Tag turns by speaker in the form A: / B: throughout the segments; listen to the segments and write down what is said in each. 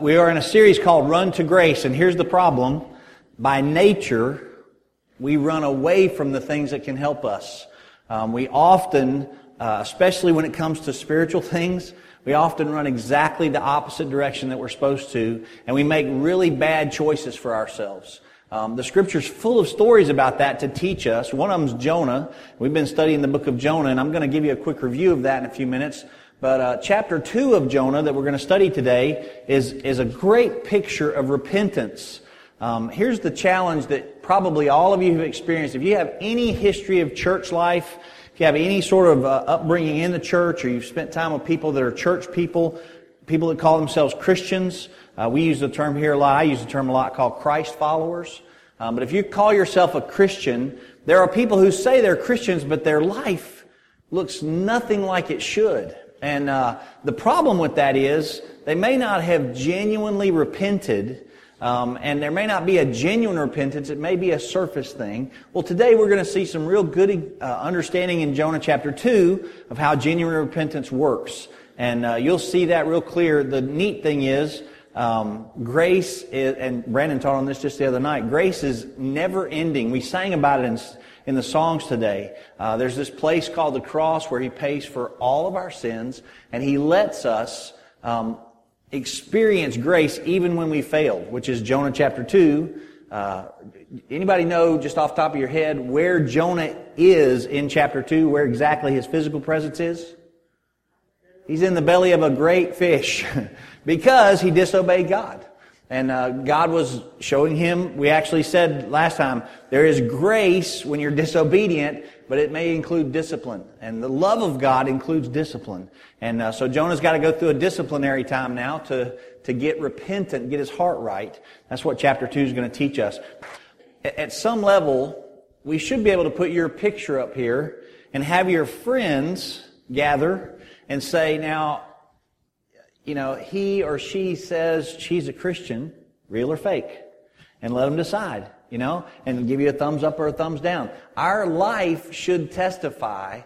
A: We are in a series called Run to Grace, and here's the problem. By nature, we run away from the things that can help us. Um, we often, uh, especially when it comes to spiritual things, we often run exactly the opposite direction that we're supposed to, and we make really bad choices for ourselves. Um, the scripture's full of stories about that to teach us. One of them's Jonah. We've been studying the book of Jonah, and I'm going to give you a quick review of that in a few minutes. But uh, chapter 2 of Jonah that we're going to study today is, is a great picture of repentance. Um, here's the challenge that probably all of you have experienced. If you have any history of church life, if you have any sort of uh, upbringing in the church, or you've spent time with people that are church people, people that call themselves Christians, uh, we use the term here a lot. I use the term a lot called Christ followers. Um, but if you call yourself a Christian, there are people who say they're Christians, but their life looks nothing like it should. And uh, the problem with that is they may not have genuinely repented, um, and there may not be a genuine repentance. It may be a surface thing. Well, today we're going to see some real good uh, understanding in Jonah chapter two of how genuine repentance works, and uh, you'll see that real clear. The neat thing is. Um, grace is, and Brandon taught on this just the other night. Grace is never ending. We sang about it in in the songs today. Uh, there's this place called the cross where He pays for all of our sins, and He lets us um, experience grace even when we failed, which is Jonah chapter two. Uh, anybody know just off top of your head where Jonah is in chapter two, where exactly his physical presence is? He's in the belly of a great fish because he disobeyed God. And uh, God was showing him, we actually said last time, there is grace when you're disobedient, but it may include discipline. And the love of God includes discipline. And uh, so Jonah's got to go through a disciplinary time now to, to get repentant, get his heart right. That's what chapter 2 is going to teach us. At some level, we should be able to put your picture up here and have your friends gather and say, now, you know, he or she says she's a Christian, real or fake, and let them decide, you know, and give you a thumbs up or a thumbs down. Our life should testify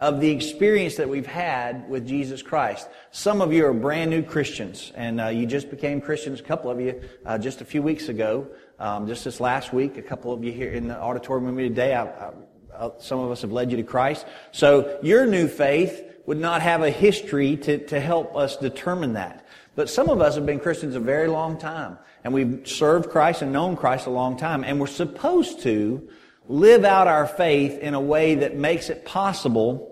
A: of the experience that we've had with Jesus Christ. Some of you are brand new Christians, and uh, you just became Christians. A couple of you uh, just a few weeks ago, um, just this last week. A couple of you here in the auditorium with me today. I, I, uh, some of us have led you to Christ. So your new faith would not have a history to, to help us determine that. But some of us have been Christians a very long time, and we've served Christ and known Christ a long time, and we're supposed to live out our faith in a way that makes it possible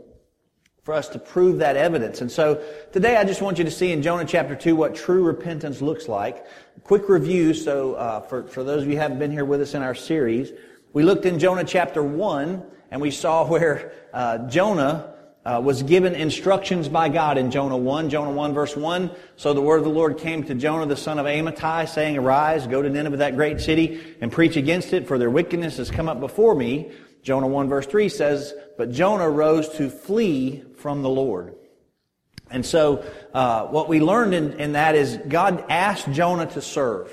A: for us to prove that evidence. And so today I just want you to see in Jonah chapter 2 what true repentance looks like. Quick review, so uh, for, for those of you who haven't been here with us in our series, we looked in Jonah chapter 1 and we saw where uh, Jonah uh, was given instructions by God in Jonah 1. Jonah 1 verse 1. So the word of the Lord came to Jonah the son of Amittai saying, Arise, go to Nineveh, that great city, and preach against it, for their wickedness has come up before me. Jonah 1 verse 3 says, But Jonah rose to flee from the Lord. And so, uh, what we learned in, in that is God asked Jonah to serve.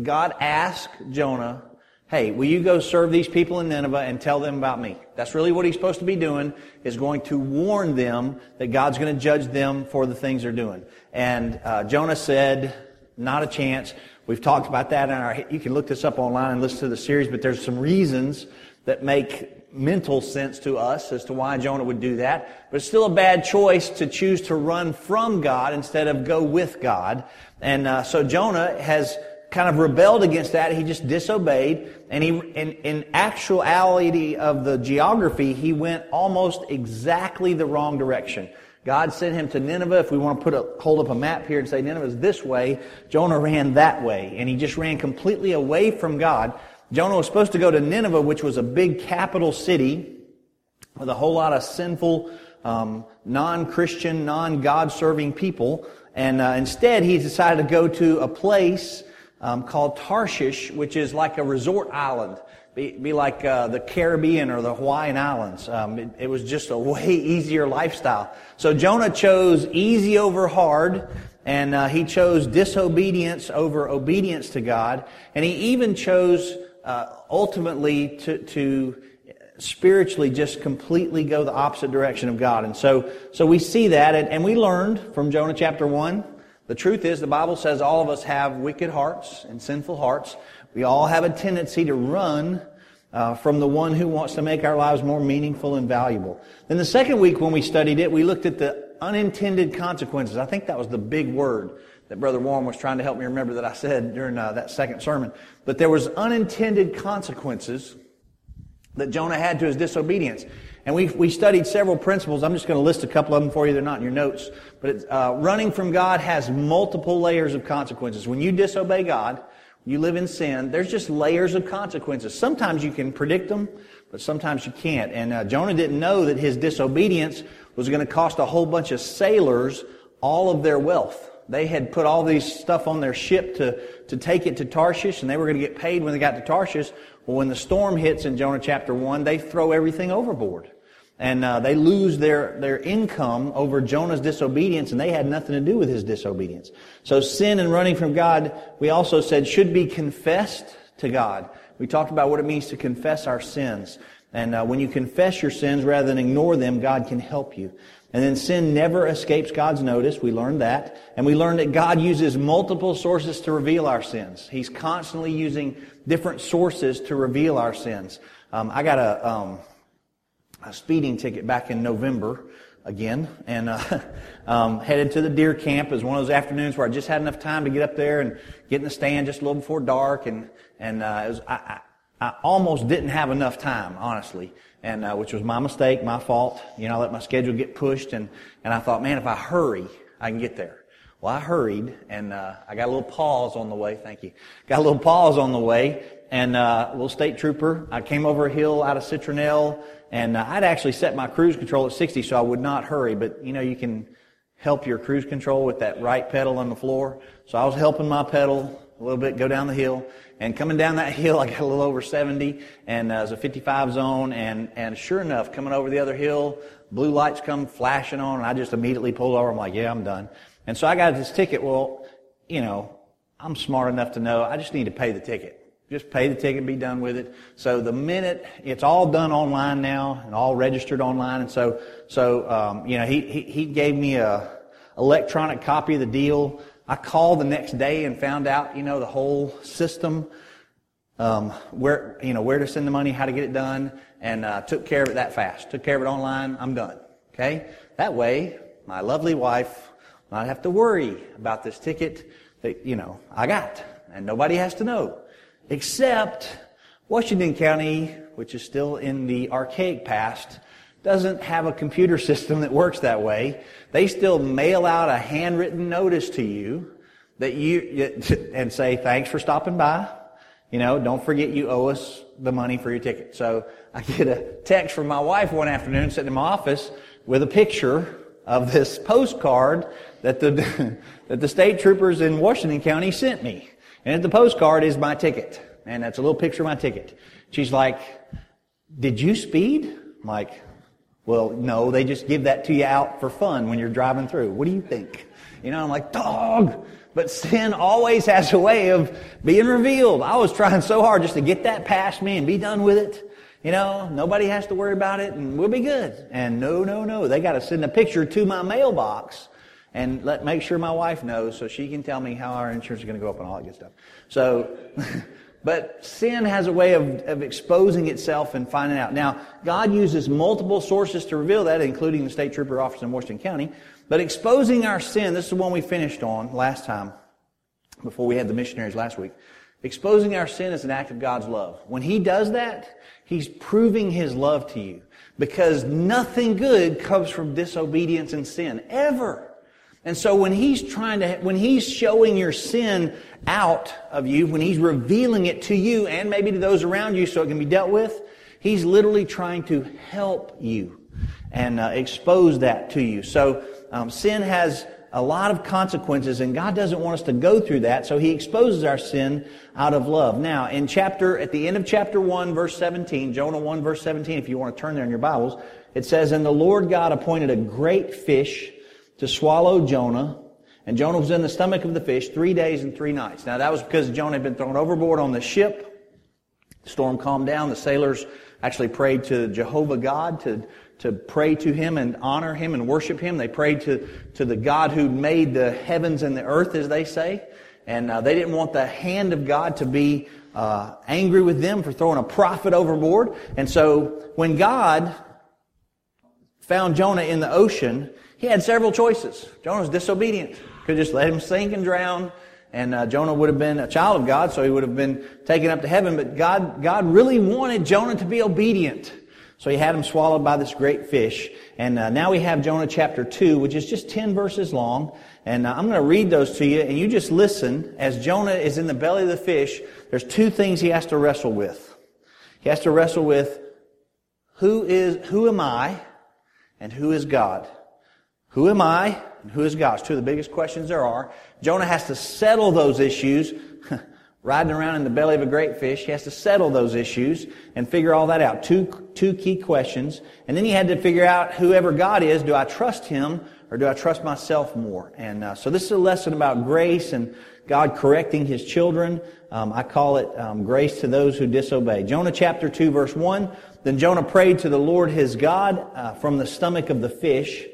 A: God asked Jonah Hey, will you go serve these people in Nineveh and tell them about me? That's really what he's supposed to be doing, is going to warn them that God's going to judge them for the things they're doing. And uh, Jonah said, not a chance. We've talked about that in our, you can look this up online and listen to the series, but there's some reasons that make mental sense to us as to why Jonah would do that. But it's still a bad choice to choose to run from God instead of go with God. And uh, so Jonah has kind of rebelled against that. He just disobeyed. And he, in, in actuality of the geography, he went almost exactly the wrong direction. God sent him to Nineveh. If we want to put a, hold up a map here and say Nineveh is this way, Jonah ran that way. And he just ran completely away from God. Jonah was supposed to go to Nineveh, which was a big capital city with a whole lot of sinful, um, non-Christian, non-God-serving people. And uh, instead, he decided to go to a place um, called Tarshish, which is like a resort island. Be, be like uh, the Caribbean or the Hawaiian Islands. Um, it, it was just a way easier lifestyle. So Jonah chose easy over hard, and uh, he chose disobedience over obedience to God, and he even chose uh, ultimately to, to spiritually just completely go the opposite direction of God. And so, so we see that, and, and we learned from Jonah chapter 1 The truth is, the Bible says all of us have wicked hearts and sinful hearts. We all have a tendency to run uh, from the one who wants to make our lives more meaningful and valuable. Then the second week when we studied it, we looked at the unintended consequences. I think that was the big word that Brother Warren was trying to help me remember that I said during uh, that second sermon. But there was unintended consequences that Jonah had to his disobedience. And we, we studied several principles. I'm just going to list a couple of them for you. They're not in your notes. But uh, running from God has multiple layers of consequences. When you disobey God, you live in sin, there's just layers of consequences. Sometimes you can predict them, but sometimes you can't. And uh, Jonah didn't know that his disobedience was going to cost a whole bunch of sailors all of their wealth. They had put all these stuff on their ship to, to take it to Tarshish, and they were going to get paid when they got to Tarshish. Well, when the storm hits in Jonah chapter 1, they throw everything overboard. And uh, they lose their, their income over Jonah's disobedience, and they had nothing to do with his disobedience. So sin and running from God, we also said, should be confessed to God. We talked about what it means to confess our sins. And uh, when you confess your sins rather than ignore them, God can help you. And then sin never escapes God's notice. We learned that. And we learned that God uses multiple sources to reveal our sins. He's constantly using different sources to reveal our sins. Um, I got a, um, a, speeding ticket back in November again and uh, um, headed to the deer camp. It was one of those afternoons where I just had enough time to get up there and get in the stand just a little before dark. And, and uh, was, I, I, I almost didn't have enough time, honestly and uh, which was my mistake, my fault. You know, I let my schedule get pushed, and and I thought, man, if I hurry, I can get there. Well, I hurried, and uh, I got a little pause on the way. Thank you. Got a little pause on the way, and uh, a little state trooper. I came over a hill out of Citronelle, and uh, I'd actually set my cruise control at 60, so I would not hurry. But you know, you can help your cruise control with that right pedal on the floor. So I was helping my pedal a little bit, go down the hill. And coming down that hill, I got a little over 70, and uh, it was a 55 zone. And, and sure enough, coming over the other hill, blue lights come flashing on, and I just immediately pulled over. I'm like, yeah, I'm done. And so I got this ticket. Well, you know, I'm smart enough to know I just need to pay the ticket. Just pay the ticket and be done with it. So the minute it's all done online now and all registered online, and so so um, you know he, he he gave me a electronic copy of the deal. I called the next day and found out, you know, the whole system, um, where, you know, where to send the money, how to get it done, and uh, took care of it that fast. Took care of it online. I'm done. Okay? That way, my lovely wife will not have to worry about this ticket that, you know, I got. And nobody has to know. Except Washington County, which is still in the archaic past, doesn't have a computer system that works that way. They still mail out a handwritten notice to you that you, and say, thanks for stopping by. You know, don't forget you owe us the money for your ticket. So I get a text from my wife one afternoon sitting in my office with a picture of this postcard that the, that the state troopers in Washington County sent me. And the postcard is my ticket. And that's a little picture of my ticket. She's like, did you speed? I'm like, well, no, they just give that to you out for fun when you're driving through. What do you think? You know, I'm like, dog. But sin always has a way of being revealed. I was trying so hard just to get that past me and be done with it. You know, nobody has to worry about it and we'll be good. And no, no, no. They got to send a picture to my mailbox and let make sure my wife knows so she can tell me how our insurance is going to go up and all that good stuff. So, But sin has a way of, of exposing itself and finding out. Now, God uses multiple sources to reveal that, including the state trooper office in Washington County. But exposing our sin, this is the one we finished on last time, before we had the missionaries last week. Exposing our sin is an act of God's love. When He does that, He's proving His love to you. Because nothing good comes from disobedience and sin. Ever. And so when he's trying to, when he's showing your sin out of you, when he's revealing it to you and maybe to those around you so it can be dealt with, he's literally trying to help you and uh, expose that to you. So um, sin has a lot of consequences and God doesn't want us to go through that, so he exposes our sin out of love. Now, in chapter, at the end of chapter 1, verse 17, Jonah 1, verse 17, if you want to turn there in your Bibles, it says, And the Lord God appointed a great fish to swallow Jonah. And Jonah was in the stomach of the fish three days and three nights. Now that was because Jonah had been thrown overboard on the ship. The storm calmed down. The sailors actually prayed to Jehovah God to, to pray to Him and honor Him and worship Him. They prayed to, to the God who made the heavens and the earth, as they say. And uh, they didn't want the hand of God to be uh, angry with them for throwing a prophet overboard. And so when God found Jonah in the ocean, he had several choices. Jonah was disobedient. Could just let him sink and drown. And uh, Jonah would have been a child of God, so he would have been taken up to heaven. But God, God really wanted Jonah to be obedient. So he had him swallowed by this great fish. And uh, now we have Jonah chapter 2, which is just 10 verses long. And uh, I'm going to read those to you, and you just listen. As Jonah is in the belly of the fish, there's two things he has to wrestle with. He has to wrestle with who is, who am I, and who is God? Who am I, and who is God? It's two of the biggest questions there are. Jonah has to settle those issues riding around in the belly of a great fish. He has to settle those issues and figure all that out. Two, two key questions. And then he had to figure out whoever God is, do I trust him or do I trust myself more? And uh, so this is a lesson about grace and God correcting his children. Um, I call it um, grace to those who disobey. Jonah chapter 2 verse 1. Then Jonah prayed to the Lord his God uh, from the stomach of the fish.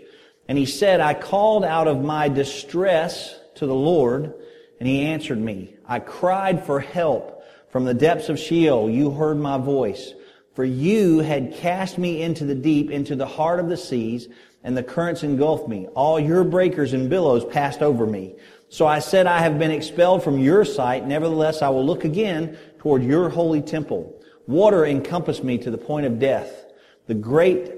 A: And he said, I called out of my distress to the Lord and he answered me. I cried for help from the depths of Sheol. You heard my voice. For you had cast me into the deep, into the heart of the seas, and the currents engulfed me. All your breakers and billows passed over me. So I said, I have been expelled from your sight. Nevertheless, I will look again toward your holy temple. Water encompassed me to the point of death. The great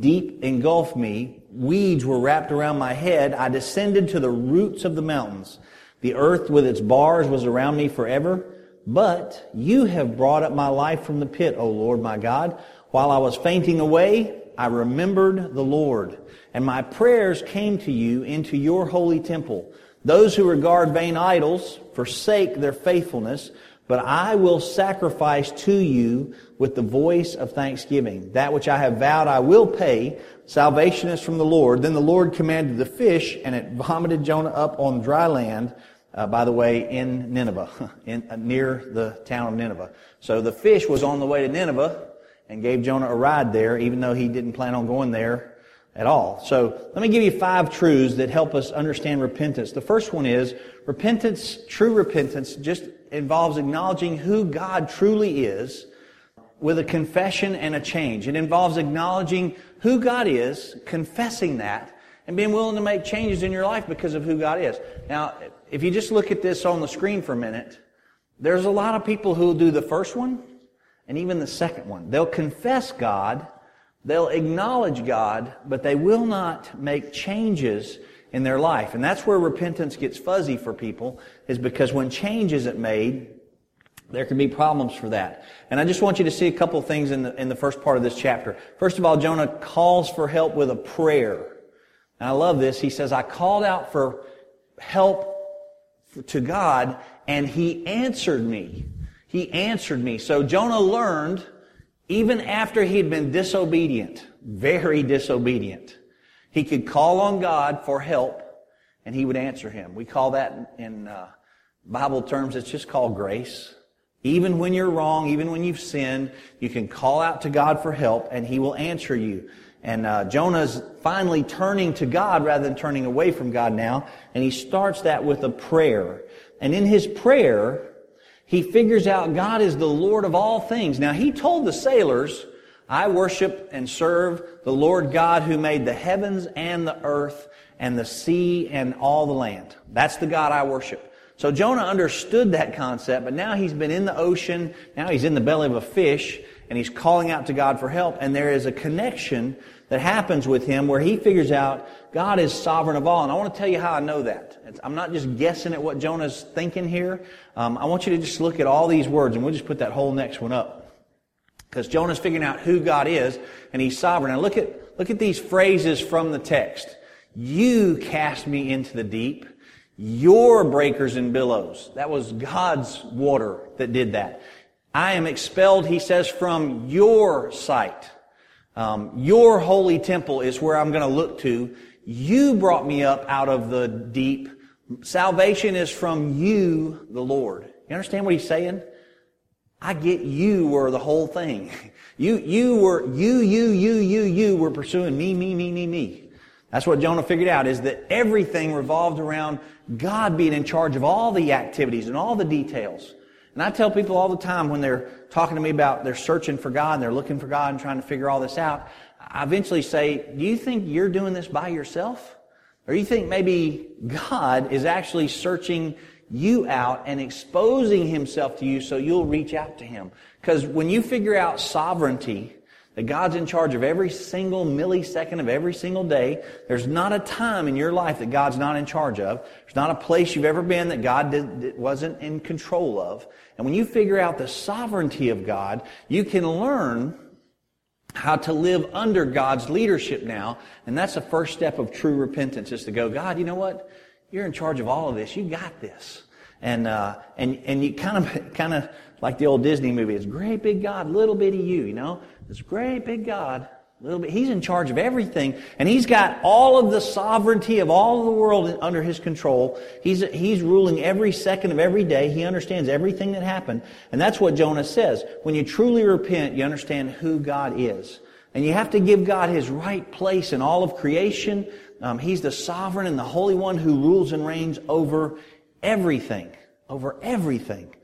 A: deep engulfed me. Weeds were wrapped around my head. I descended to the roots of the mountains. The earth with its bars was around me forever. But you have brought up my life from the pit, O Lord my God. While I was fainting away, I remembered the Lord, and my prayers came to you into your holy temple. Those who regard vain idols forsake their faithfulness, but I will sacrifice to you with the voice of thanksgiving. That which I have vowed I will pay. Salvation is from the Lord. Then the Lord commanded the fish, and it vomited Jonah up on dry land uh, by the way, in Nineveh, in, uh, near the town of Nineveh. So the fish was on the way to Nineveh and gave Jonah a ride there, even though he didn't plan on going there at all. So let me give you five truths that help us understand repentance. The first one is repentance, true repentance, just involves acknowledging who God truly is with a confession and a change. It involves acknowledging who God is, confessing that, and being willing to make changes in your life because of who God is. Now, if you just look at this on the screen for a minute, there's a lot of people who will do the first one and even the second one. They'll confess God, they'll acknowledge God, but they will not make changes in their life. And that's where repentance gets fuzzy for people, is because when change isn't made, there can be problems for that. And I just want you to see a couple of things in the, in the first part of this chapter. First of all, Jonah calls for help with a prayer. And I love this. He says, I called out for help to God and he answered me. He answered me. So Jonah learned, even after he'd been disobedient, very disobedient, he could call on God for help and he would answer him. We call that in uh, Bible terms, it's just called grace. Even when you're wrong, even when you've sinned, you can call out to God for help and he will answer you. And uh, Jonah's finally turning to God rather than turning away from God now. And he starts that with a prayer. And in his prayer, he figures out God is the Lord of all things. Now, he told the sailors, I worship and serve the Lord God who made the heavens and the earth and the sea and all the land. That's the God I worship. So Jonah understood that concept, but now he's been in the ocean, now he's in the belly of a fish, and he's calling out to God for help, and there is a connection that happens with him where he figures out God is sovereign of all. And I want to tell you how I know that. I'm not just guessing at what Jonah's thinking here. Um, I want you to just look at all these words, and we'll just put that whole next one up. Because Jonah's figuring out who God is, and he's sovereign. And look at, look at these phrases from the text. You cast me into the deep. Your breakers and billows. That was God's water that did that. I am expelled, he says, from your sight. Um, your holy temple is where I'm going to look to. You brought me up out of the deep. Salvation is from you, the Lord. You understand what he's saying? I get you were the whole thing. You, you were, you, you, you, you, you were pursuing me, me, me, me, me. That's what Jonah figured out is that everything revolved around God being in charge of all the activities and all the details. And I tell people all the time when they're talking to me about they're searching for God and they're looking for God and trying to figure all this out, I eventually say, do you think you're doing this by yourself? Or you think maybe God is actually searching you out and exposing himself to you so you'll reach out to him? Because when you figure out sovereignty, that God's in charge of every single millisecond of every single day. There's not a time in your life that God's not in charge of. There's not a place you've ever been that God did, wasn't in control of. And when you figure out the sovereignty of God, you can learn how to live under God's leadership now. And that's the first step of true repentance is to go, God, you know what? You're in charge of all of this. You got this. And, uh, and, and you kind of, kind of like the old Disney movie. It's great big God, little bitty you, you know? This great big God, little bit, he's in charge of everything, and he's got all of the sovereignty of all of the world under his control. He's, he's ruling every second of every day. He understands everything that happened. And that's what Jonah says. When you truly repent, you understand who God is. And you have to give God his right place in all of creation. Um, he's the sovereign and the Holy One who rules and reigns over everything. Over everything.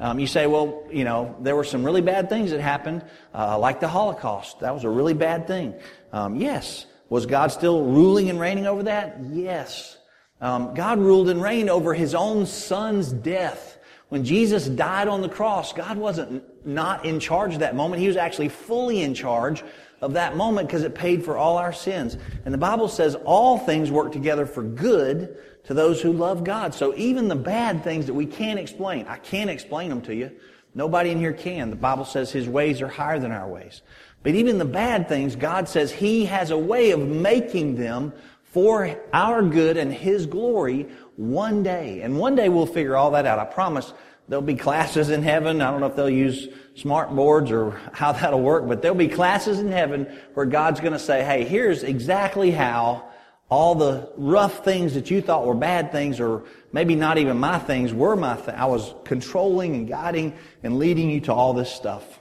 A: Um, you say, well, you know, there were some really bad things that happened, uh, like the Holocaust. That was a really bad thing. Um, yes. Was God still ruling and reigning over that? Yes. Um, God ruled and reigned over His own Son's death. When Jesus died on the cross, God wasn't not in charge of that moment. He was actually fully in charge of that moment because it paid for all our sins. And the Bible says all things work together for good to those who love God. So even the bad things that we can't explain, I can't explain them to you. Nobody in here can. The Bible says His ways are higher than our ways. But even the bad things, God says He has a way of making them for our good and His glory one day. And one day we'll figure all that out. I promise there'll be classes in heaven. I don't know if they'll use smart boards or how that'll work, but there'll be classes in heaven where God's going to say, hey, here's exactly how all the rough things that you thought were bad things or maybe not even my things were my. I was controlling and guiding and leading you to all this stuff.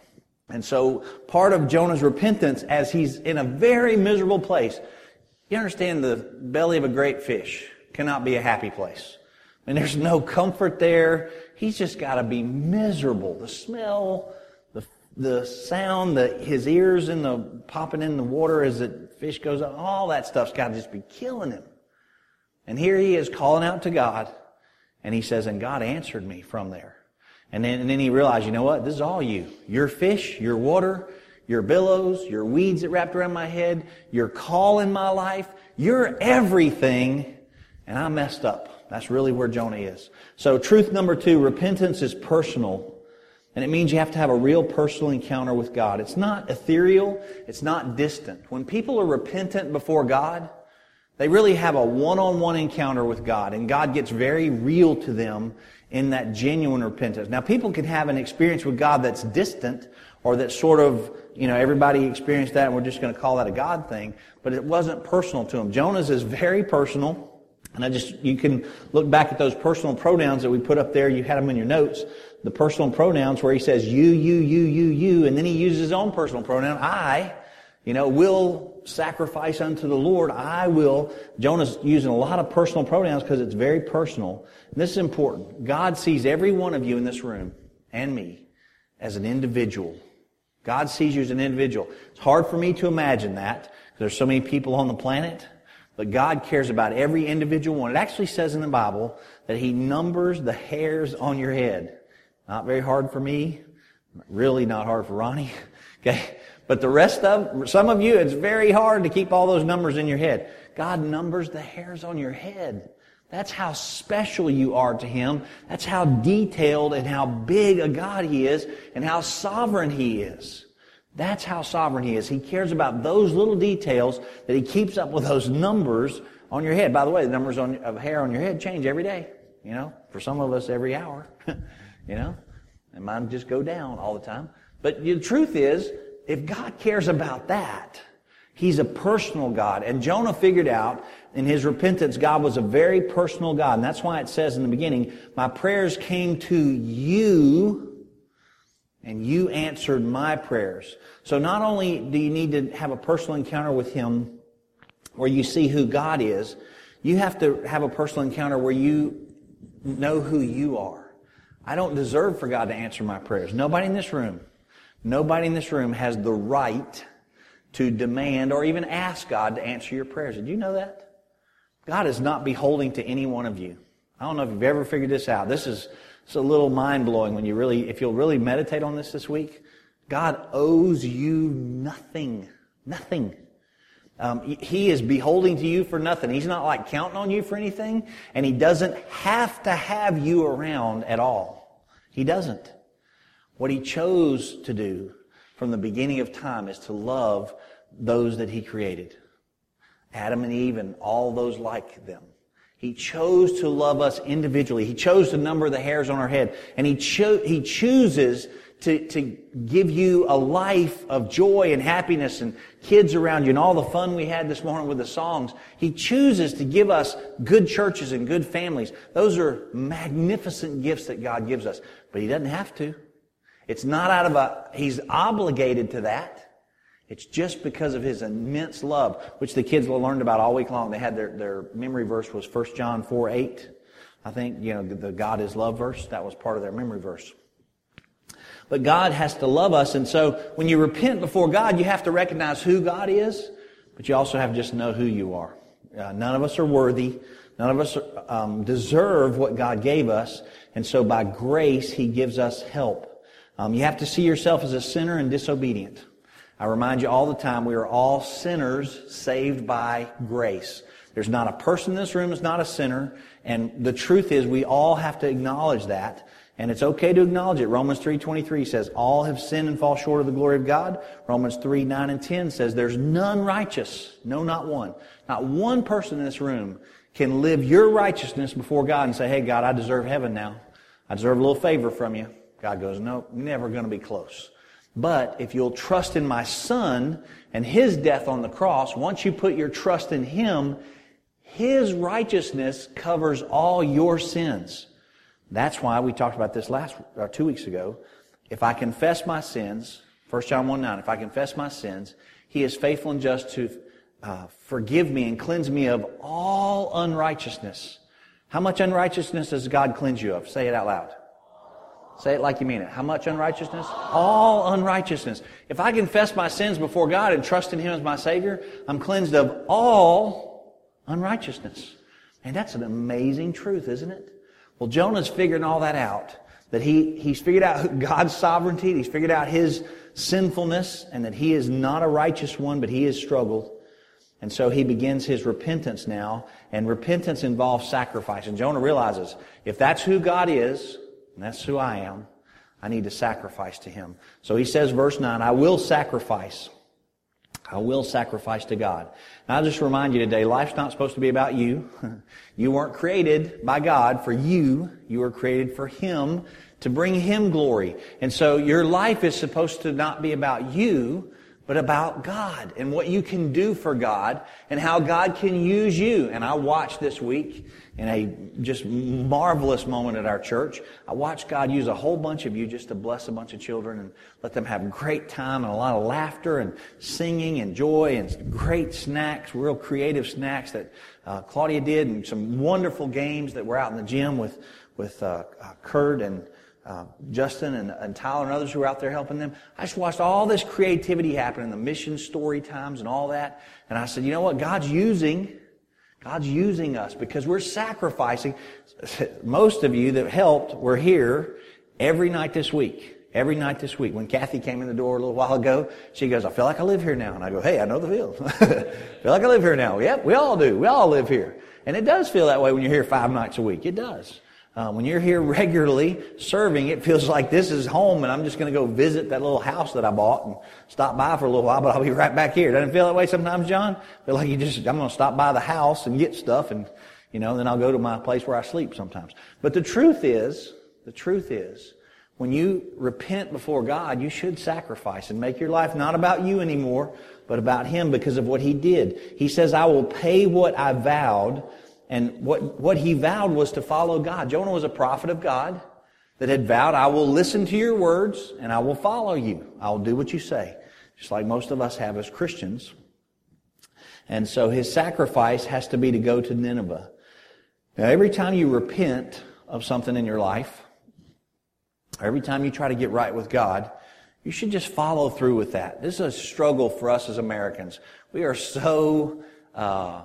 A: And so part of Jonah's repentance as he's in a very miserable place, you understand the belly of a great fish cannot be a happy place. And there's no comfort there. He's just got to be miserable. The smell, the, sound, that his ears in the, popping in the water as the fish goes up, all that stuff's got to just be killing him. And here he is calling out to God, and he says, and God answered me from there. And then, and then he realized, you know what? This is all you. Your fish, your water, your billows, your weeds that wrapped around my head, your call in my life, you're everything, and I messed up. That's really where Jonah is. So truth number two, repentance is personal and it means you have to have a real personal encounter with God. It's not ethereal. It's not distant. When people are repentant before God, they really have a one-on-one encounter with God, and God gets very real to them in that genuine repentance. Now, people can have an experience with God that's distant, or that sort of, you know, everybody experienced that, and we're just going to call that a God thing, but it wasn't personal to them. Jonah's is very personal. And I just, you can look back at those personal pronouns that we put up there. You had them in your notes the personal pronouns where he says you, you, you, you, you, and then he uses his own personal pronoun, I, you know, will sacrifice unto the Lord. I will. Jonah's using a lot of personal pronouns because it's very personal. And this is important. God sees every one of you in this room and me as an individual. God sees you as an individual. It's hard for me to imagine that because there's so many people on the planet. But God cares about every individual one. It actually says in the Bible that He numbers the hairs on your head. Not very hard for me. Really not hard for Ronnie. Okay. But the rest of, some of you, it's very hard to keep all those numbers in your head. God numbers the hairs on your head. That's how special you are to Him. That's how detailed and how big a God He is and how sovereign He is. That's how sovereign He is. He cares about those little details that He keeps up with those numbers on your head. By the way, the numbers on, of hair on your head change every day. You know, for some of us every hour. you know? And mine just go down all the time. But the truth is, if God cares about that, He's a personal God. And Jonah figured out in his repentance, God was a very personal God. And that's why it says in the beginning, my prayers came to you and you answered my prayers. So not only do you need to have a personal encounter with Him where you see who God is, you have to have a personal encounter where you know who you are. I don't deserve for God to answer my prayers. Nobody in this room, nobody in this room has the right to demand or even ask God to answer your prayers. Did you know that? God is not beholding to any one of you. I don't know if you've ever figured this out. This is it's a little mind blowing when you really, if you'll really meditate on this this week. God owes you nothing. Nothing. Um, he is beholding to you for nothing. He's not like counting on you for anything, and he doesn't have to have you around at all. He doesn't. What he chose to do from the beginning of time is to love those that he created. Adam and Eve and all those like them. He chose to love us individually. He chose to number the hairs on our head. And he, cho- he chooses to, to give you a life of joy and happiness and kids around you and all the fun we had this morning with the songs. He chooses to give us good churches and good families. Those are magnificent gifts that God gives us. But He doesn't have to. It's not out of a, He's obligated to that. It's just because of his immense love, which the kids learned about all week long. They had their, their memory verse was 1 John 4, 8. I think, you know, the God is love verse. That was part of their memory verse. But God has to love us. And so when you repent before God, you have to recognize who God is, but you also have to just know who you are. Uh, none of us are worthy. None of us um, deserve what God gave us. And so by grace, He gives us help. Um, you have to see yourself as a sinner and disobedient. I remind you all the time, we are all sinners saved by grace. There's not a person in this room that's not a sinner. And the truth is, we all have to acknowledge that. And it's okay to acknowledge it. Romans 3.23 says, all have sinned and fall short of the glory of God. Romans 3, 9 and 10 says, there's none righteous. No, not one. Not one person in this room can live your righteousness before God and say, hey, God, I deserve heaven now. I deserve a little favor from you. God goes, no, never going to be close. But if you'll trust in my son and his death on the cross, once you put your trust in him, his righteousness covers all your sins. That's why we talked about this last, or two weeks ago. If I confess my sins, 1 John 1 9, if I confess my sins, he is faithful and just to uh, forgive me and cleanse me of all unrighteousness. How much unrighteousness does God cleanse you of? Say it out loud. Say it like you mean it. How much unrighteousness? All unrighteousness. If I confess my sins before God and trust in Him as my Savior, I'm cleansed of all unrighteousness. And that's an amazing truth, isn't it? Well, Jonah's figuring all that out. That he, he's figured out God's sovereignty, he's figured out his sinfulness, and that he is not a righteous one, but he has struggled. And so he begins his repentance now, and repentance involves sacrifice. And Jonah realizes, if that's who God is, and that's who I am. I need to sacrifice to Him. So he says, verse 9, I will sacrifice. I will sacrifice to God. Now I'll just remind you today, life's not supposed to be about you. You weren't created by God for you. You were created for Him to bring Him glory. And so your life is supposed to not be about you, but about God and what you can do for God and how God can use you. And I watched this week in a just marvelous moment at our church. I watched God use a whole bunch of you just to bless a bunch of children and let them have great time and a lot of laughter and singing and joy and great snacks, real creative snacks that uh, Claudia did and some wonderful games that were out in the gym with, with uh, uh, Kurt and uh, Justin and, and, Tyler and others who were out there helping them. I just watched all this creativity happen in the mission story times and all that. And I said, you know what? God's using God's using us because we're sacrificing. Most of you that helped were here every night this week. Every night this week. When Kathy came in the door a little while ago, she goes, I feel like I live here now. And I go, hey, I know the feel. feel like I live here now. Yep, we all do. We all live here. And it does feel that way when you're here five nights a week. It does. Uh, when you're here regularly serving, it feels like this is home and I'm just going to go visit that little house that I bought and stop by for a little while, but I'll be right back here. Doesn't it feel that way sometimes, John? Feel like you just, I'm going to stop by the house and get stuff and, you know, then I'll go to my place where I sleep sometimes. But the truth is, the truth is, when you repent before God, you should sacrifice and make your life not about you anymore, but about Him because of what He did. He says, I will pay what I vowed and what, what he vowed was to follow God. Jonah was a prophet of God. that had vowed, I will listen to your words and I will follow you. I will do what you say. Just like most of us have as Christians. And so his sacrifice has to be to go to Nineveh. Now, every time you repent of something in your life, every time you try to get right with God, you should just follow through with that. This is a struggle for us as Americans. We are so uh,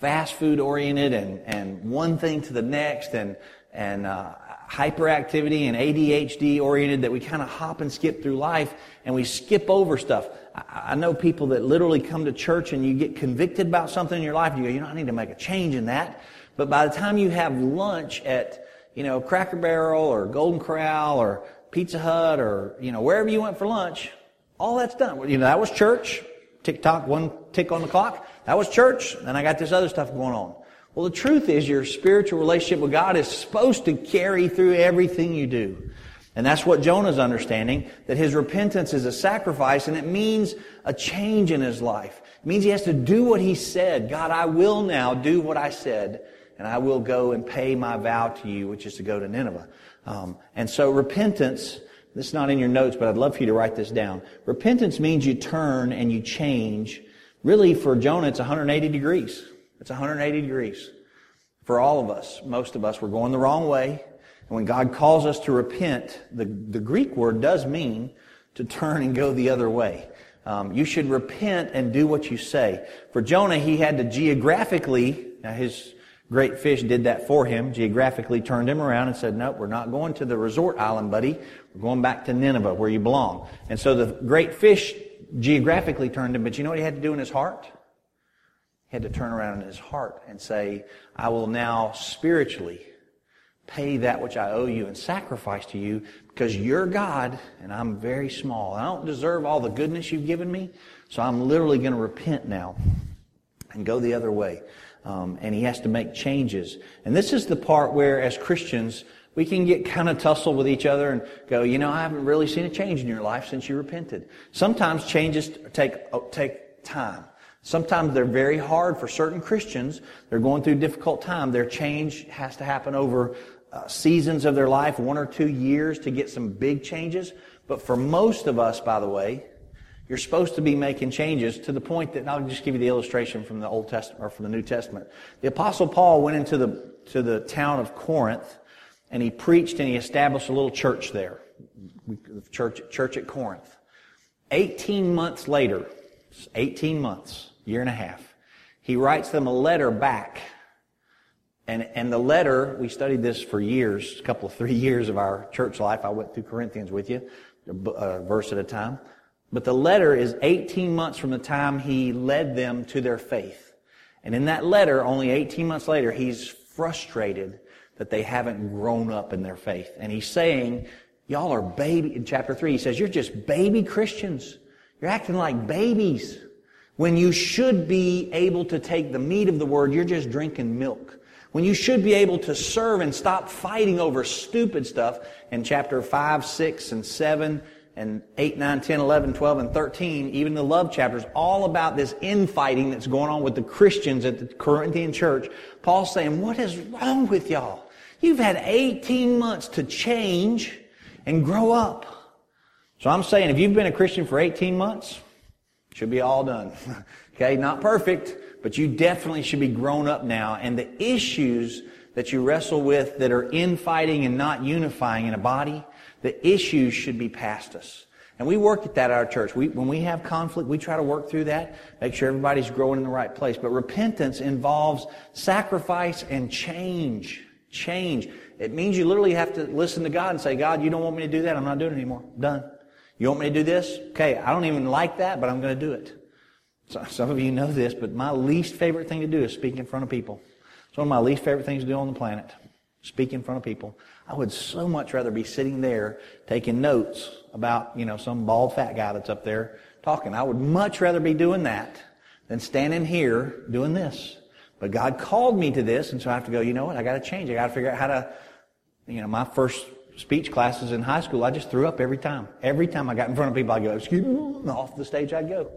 A: fast food oriented and, and one thing to the next and, and uh, hyperactivity and ADHD oriented that we kind of hop and skip through life and we skip over stuff. I, I know people that literally come to church and you get convicted about something in your life and you go, you know, I need to make a change in that. But by the time you have lunch at, you know, Cracker Barrel or Golden Corral or Pizza Hut or, you know, wherever you went for lunch, all that's done. You know, that was church. Tick tock, one tick on the clock. That was church. Then I got this other stuff going on. Well, the truth is your spiritual relationship with God is supposed to carry through everything you do. And that's what Jonah's understanding, that his repentance is a sacrifice and it means a change in his life. It means he has to do what he said. God, I will now do what I said and I will go and pay my vow to you, which is to go to Nineveh. Um, and so repentance, this is not in your notes, but I'd love for you to write this down. Repentance means you turn and you change. Really, for Jonah, it's 180 degrees. It's 180 degrees. For all of us, most of us, we're going the wrong way. And when God calls us to repent, the, the Greek word does mean to turn and go the other way. Um, you should repent and do what you say. For Jonah, he had to geographically, now his Great fish did that for him, geographically turned him around and said, Nope, we're not going to the resort island, buddy. We're going back to Nineveh where you belong. And so the great fish geographically turned him, but you know what he had to do in his heart? He had to turn around in his heart and say, I will now spiritually pay that which I owe you and sacrifice to you because you're God and I'm very small. I don't deserve all the goodness you've given me, so I'm literally going to repent now and go the other way. Um, and he has to make changes. And this is the part where, as Christians, we can get kind of tussle with each other and go, you know, I haven't really seen a change in your life since you repented. Sometimes changes take, take time. Sometimes they're very hard for certain Christians. They're going through a difficult time. Their change has to happen over uh, seasons of their life, one or two years to get some big changes. But for most of us, by the way, you're supposed to be making changes to the point that, I'll just give you the illustration from the Old Testament or from the New Testament. The Apostle Paul went into the, to the town of Corinth and he preached and he established a little church there. Church, church at Corinth. 18 months later, 18 months, year and a half, he writes them a letter back. And, and the letter, we studied this for years, a couple of three years of our church life. I went through Corinthians with you, a verse at a time. But the letter is 18 months from the time he led them to their faith. And in that letter, only 18 months later, he's frustrated that they haven't grown up in their faith. And he's saying, y'all are baby, in chapter 3, he says, you're just baby Christians. You're acting like babies. When you should be able to take the meat of the word, you're just drinking milk. When you should be able to serve and stop fighting over stupid stuff in chapter 5, 6, and 7, and 8, 9, 10, 11, 12, and 13, even the love chapters, all about this infighting that's going on with the Christians at the Corinthian church. Paul's saying, what is wrong with y'all? You've had 18 months to change and grow up. So I'm saying if you've been a Christian for 18 months, should be all done. okay, not perfect, but you definitely should be grown up now. And the issues that you wrestle with that are infighting and not unifying in a body, the issues should be past us. And we work at that at our church. We, when we have conflict, we try to work through that, make sure everybody's growing in the right place. But repentance involves sacrifice and change. Change. It means you literally have to listen to God and say, God, you don't want me to do that. I'm not doing it anymore. Done. You want me to do this? Okay, I don't even like that, but I'm going to do it. So, some of you know this, but my least favorite thing to do is speak in front of people. It's one of my least favorite things to do on the planet. Speak in front of people. I would so much rather be sitting there taking notes about, you know, some bald fat guy that's up there talking. I would much rather be doing that than standing here doing this. But God called me to this, and so I have to go, you know what? I got to change. I got to figure out how to, you know, my first speech classes in high school, I just threw up every time. Every time I got in front of people, I'd go, excuse me, off the stage I'd go.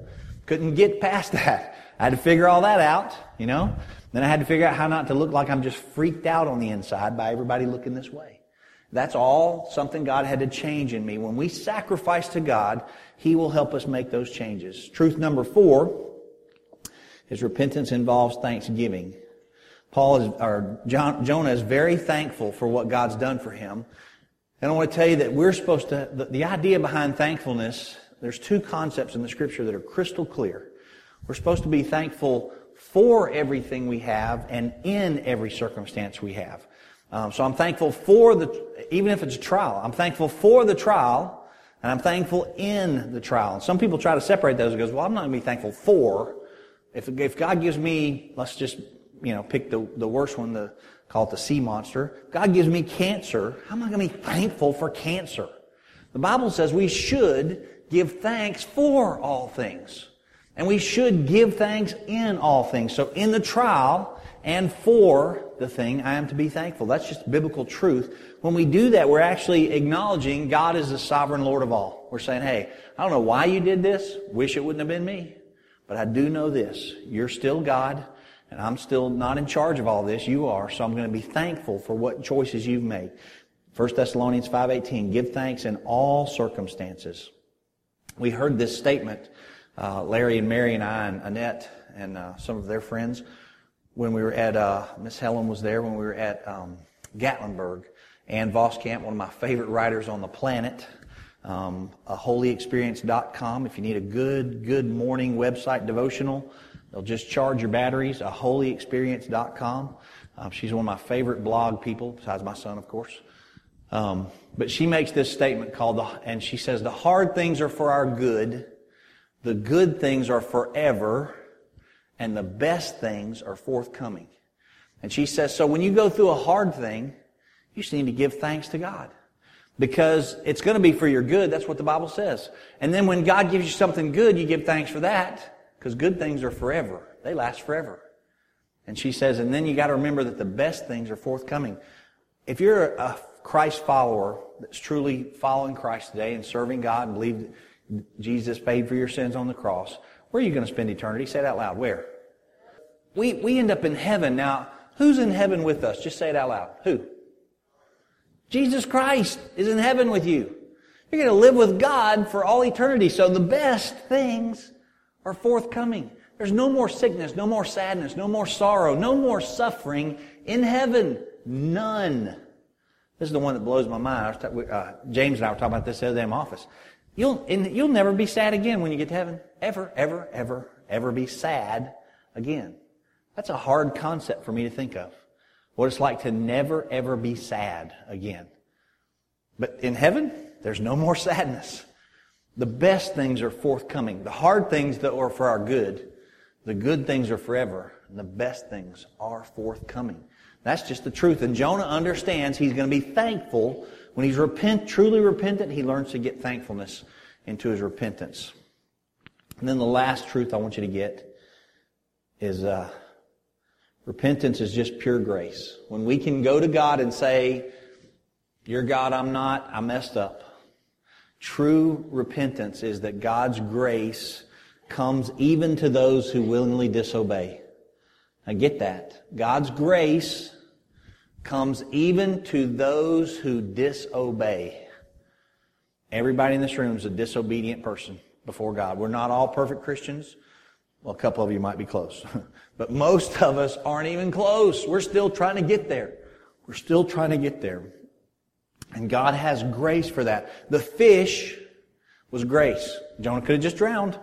A: Couldn't get past that. I had to figure all that out, you know. Then I had to figure out how not to look like I'm just freaked out on the inside by everybody looking this way. That's all something God had to change in me. When we sacrifice to God, He will help us make those changes. Truth number four is repentance involves thanksgiving. Paul is, or John, Jonah is very thankful for what God's done for him. And I want to tell you that we're supposed to, the, the idea behind thankfulness, there's two concepts in the scripture that are crystal clear. We're supposed to be thankful for everything we have and in every circumstance we have. Um, so I'm thankful for the, even if it's a trial, I'm thankful for the trial and I'm thankful in the trial. And some people try to separate those and goes, well, I'm not going to be thankful for. If, if God gives me, let's just, you know, pick the, the worst one, the, call it the sea monster. God gives me cancer. How am I going to be thankful for cancer? The Bible says we should give thanks for all things. And we should give thanks in all things. So in the trial, and for the thing I am to be thankful. That's just biblical truth. When we do that, we're actually acknowledging God is the sovereign Lord of all. We're saying, hey, I don't know why you did this. Wish it wouldn't have been me. But I do know this. You're still God, and I'm still not in charge of all this. You are. So I'm going to be thankful for what choices you've made. 1 Thessalonians 5.18, give thanks in all circumstances. We heard this statement, uh, Larry and Mary and I and Annette and uh, some of their friends when we were at, uh, Miss Helen was there when we were at um, Gatlinburg. Ann Voskamp, one of my favorite writers on the planet, um, a holyexperience.com. If you need a good, good morning website devotional, they'll just charge your batteries, a holyexperience.com. Um, she's one of my favorite blog people, besides my son, of course. Um, but she makes this statement called, the, and she says, the hard things are for our good, the good things are forever, and the best things are forthcoming. And she says, so when you go through a hard thing, you just need to give thanks to God. Because it's going to be for your good. That's what the Bible says. And then when God gives you something good, you give thanks for that. Because good things are forever. They last forever. And she says, and then you got to remember that the best things are forthcoming. If you're a Christ follower that's truly following Christ today and serving God and believe Jesus paid for your sins on the cross, where are you going to spend eternity? Say it out loud. Where? We, we end up in heaven. Now, who's in heaven with us? Just say it out loud. Who? Jesus Christ is in heaven with you. You're going to live with God for all eternity. So the best things are forthcoming. There's no more sickness, no more sadness, no more sorrow, no more suffering in heaven. None. This is the one that blows my mind. Uh, James and I were talking about this the other day in my office. You'll, you'll never be sad again when you get to heaven. Ever, ever, ever, ever be sad again. That's a hard concept for me to think of. What it's like to never, ever be sad again. But in heaven, there's no more sadness. The best things are forthcoming. The hard things that are for our good, the good things are forever, and the best things are forthcoming. That's just the truth. And Jonah understands he's going to be thankful when he's repent, truly repentant, he learns to get thankfulness into his repentance. And then the last truth I want you to get is uh, repentance is just pure grace. When we can go to God and say, You're God, I'm not, I messed up. True repentance is that God's grace comes even to those who willingly disobey. Now get that. God's grace comes even to those who disobey. Everybody in this room is a disobedient person before God. We're not all perfect Christians. Well, a couple of you might be close. but most of us aren't even close. We're still trying to get there. We're still trying to get there. And God has grace for that. The fish was grace. Jonah could have just drowned.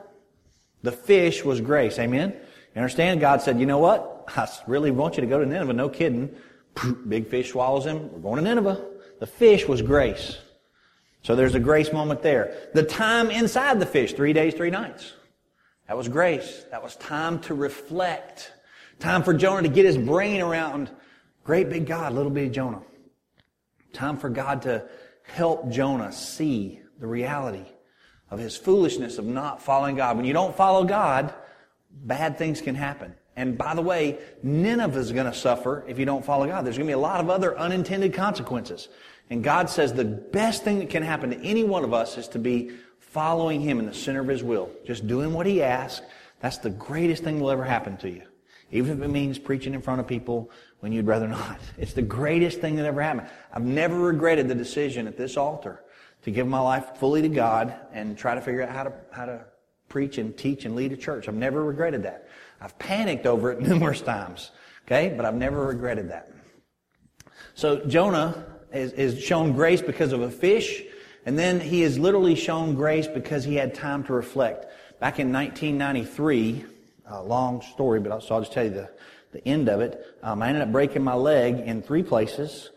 A: The fish was grace. Amen? You understand? God said, you know what? I really want you to go to Nineveh. No kidding. Big fish swallows him. We're going to Nineveh. The fish was grace. So there's a grace moment there. The time inside the fish, three days, three nights. That was grace. That was time to reflect. Time for Jonah to get his brain around great big God, little bitty Jonah. Time for God to help Jonah see the reality of his foolishness of not following God. When you don't follow God, bad things can happen. And by the way, Nineveh is going to suffer if you don't follow God. There's going to be a lot of other unintended consequences. And God says the best thing that can happen to any one of us is to be following Him in the center of His will. Just doing what He asks. That's the greatest thing that will ever happen to you. even if it means preaching in front of people when you'd rather not. It's the greatest thing that ever happened. I've never regretted the decision at this altar to give my life fully to God and try to figure out how to, how to preach and teach and lead a church. I've never regretted that. I've panicked over it numerous times, okay? But I've never regretted that. So Jonah is, is shown grace because of a fish, and then he is literally shown grace because he had time to reflect. Back in 1993, a long story, but I'll, so I'll just tell you the, the end of it. Um, I ended up breaking my leg in three places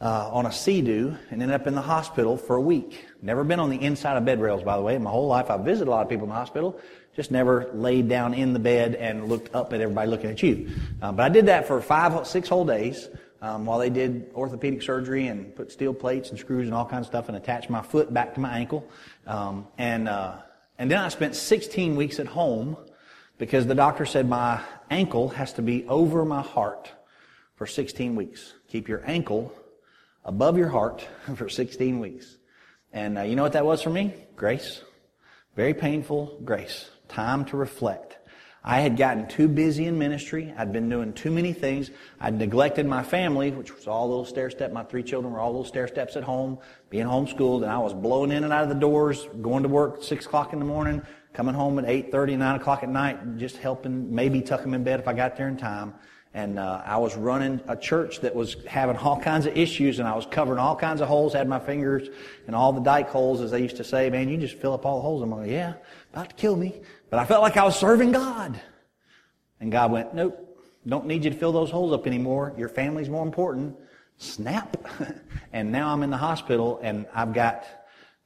A: uh, on a sea-doo and ended up in the hospital for a week. Never been on the inside of bed rails, by the way. In my whole life, I've visited a lot of people in the hospital. Just never laid down in the bed and looked up at everybody looking at you. Uh, but I did that for five, six whole days um, while they did orthopedic surgery and put steel plates and screws and all kinds of stuff and attached my foot back to my ankle. Um, and uh, and then I spent 16 weeks at home because the doctor said my ankle has to be over my heart for 16 weeks. Keep your ankle above your heart for 16 weeks. And uh, you know what that was for me? Grace. Very painful grace. Time to reflect. I had gotten too busy in ministry. I'd been doing too many things. I'd neglected my family, which was all little stair step. My three children were all little stair steps at home, being homeschooled, and I was blowing in and out of the doors, going to work six o'clock in the morning, coming home at eight thirty, nine o'clock at night, just helping, maybe tuck them in bed if I got there in time. And uh, I was running a church that was having all kinds of issues, and I was covering all kinds of holes. Had my fingers in all the dike holes, as they used to say. Man, you just fill up all the holes. I'm like, yeah, about to kill me. But I felt like I was serving God. And God went, nope, don't need you to fill those holes up anymore. Your family's more important. Snap. and now I'm in the hospital, and I've got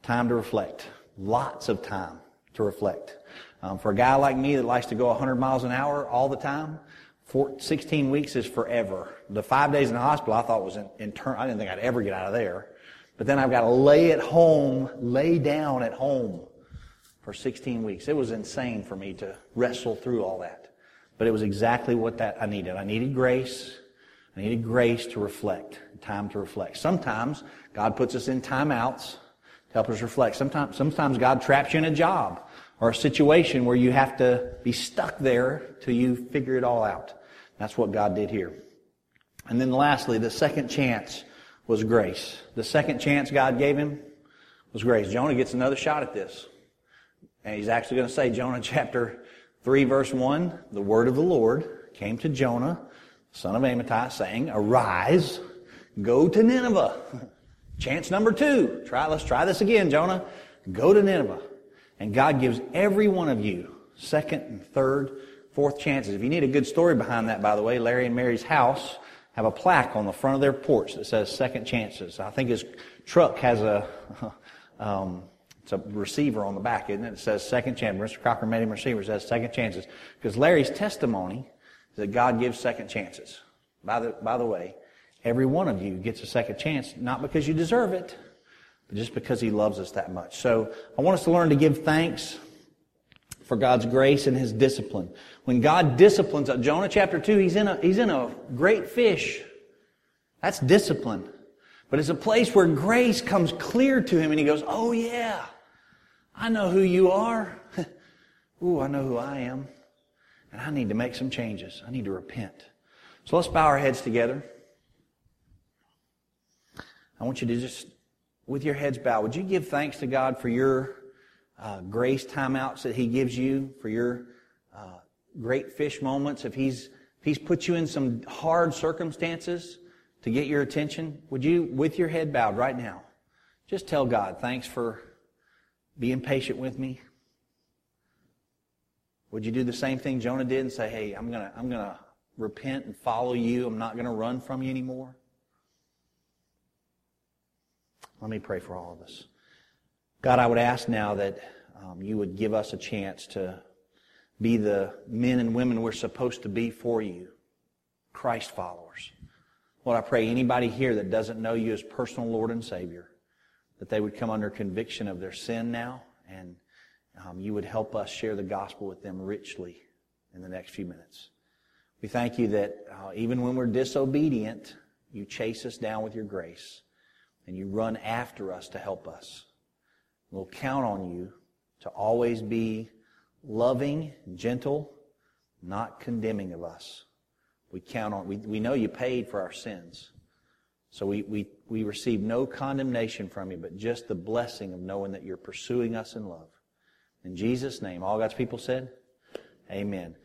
A: time to reflect. Lots of time to reflect. Um, for a guy like me that likes to go 100 miles an hour all the time, 16 weeks is forever. The five days in the hospital I thought was in, in turn, I didn't think I'd ever get out of there. But then I've got to lay at home, lay down at home for 16 weeks. It was insane for me to wrestle through all that. But it was exactly what that I needed. I needed grace. I needed grace to reflect, time to reflect. Sometimes God puts us in timeouts to help us reflect. Sometimes, sometimes God traps you in a job or a situation where you have to be stuck there till you figure it all out. That's what God did here. And then lastly, the second chance was grace. The second chance God gave him was grace. Jonah gets another shot at this. And he's actually going to say, Jonah chapter 3 verse 1, the word of the Lord came to Jonah, son of Amittai, saying, Arise, go to Nineveh. Chance number two. Try, let's try this again, Jonah. Go to Nineveh. And God gives every one of you second and third fourth chances. If you need a good story behind that, by the way, Larry and Mary's house have a plaque on the front of their porch that says second chances. I think his truck has a, um, it's a receiver on the back, isn't it? It says second chance. Mr. Crocker made him receiver. It says second chances. Because Larry's testimony is that God gives second chances. By the, by the way, every one of you gets a second chance, not because you deserve it, but just because He loves us that much. So I want us to learn to give thanks for God's grace and His discipline. When God disciplines, uh, Jonah chapter 2, he's in a, he's in a great fish. That's discipline. But it's a place where grace comes clear to him and he goes, oh yeah, I know who you are. Ooh, I know who I am. And I need to make some changes. I need to repent. So let's bow our heads together. I want you to just, with your heads bowed, would you give thanks to God for your uh, grace timeouts that He gives you, for your uh, great fish moments, if He's if He's put you in some hard circumstances to get your attention, would you, with your head bowed right now, just tell God, thanks for being patient with me? Would you do the same thing Jonah did and say, hey, I'm gonna, I'm gonna repent and follow you. I'm not gonna run from you anymore? Let me pray for all of us. God, I would ask now that um, you would give us a chance to be the men and women we're supposed to be for you, Christ followers. Lord, I pray anybody here that doesn't know you as personal Lord and Savior, that they would come under conviction of their sin now, and um, you would help us share the gospel with them richly in the next few minutes. We thank you that uh, even when we're disobedient, you chase us down with your grace, and you run after us to help us. We'll count on you to always be loving, gentle, not condemning of us. We count on, we, we know you paid for our sins. So we, we, we receive no condemnation from you, but just the blessing of knowing that you're pursuing us in love. In Jesus' name, all God's people said, Amen.